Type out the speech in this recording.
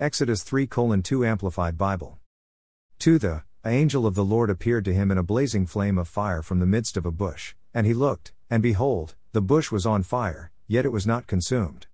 Exodus 3 2 Amplified Bible. To The a angel of the Lord appeared to him in a blazing flame of fire from the midst of a bush, and he looked, and behold, the bush was on fire, yet it was not consumed.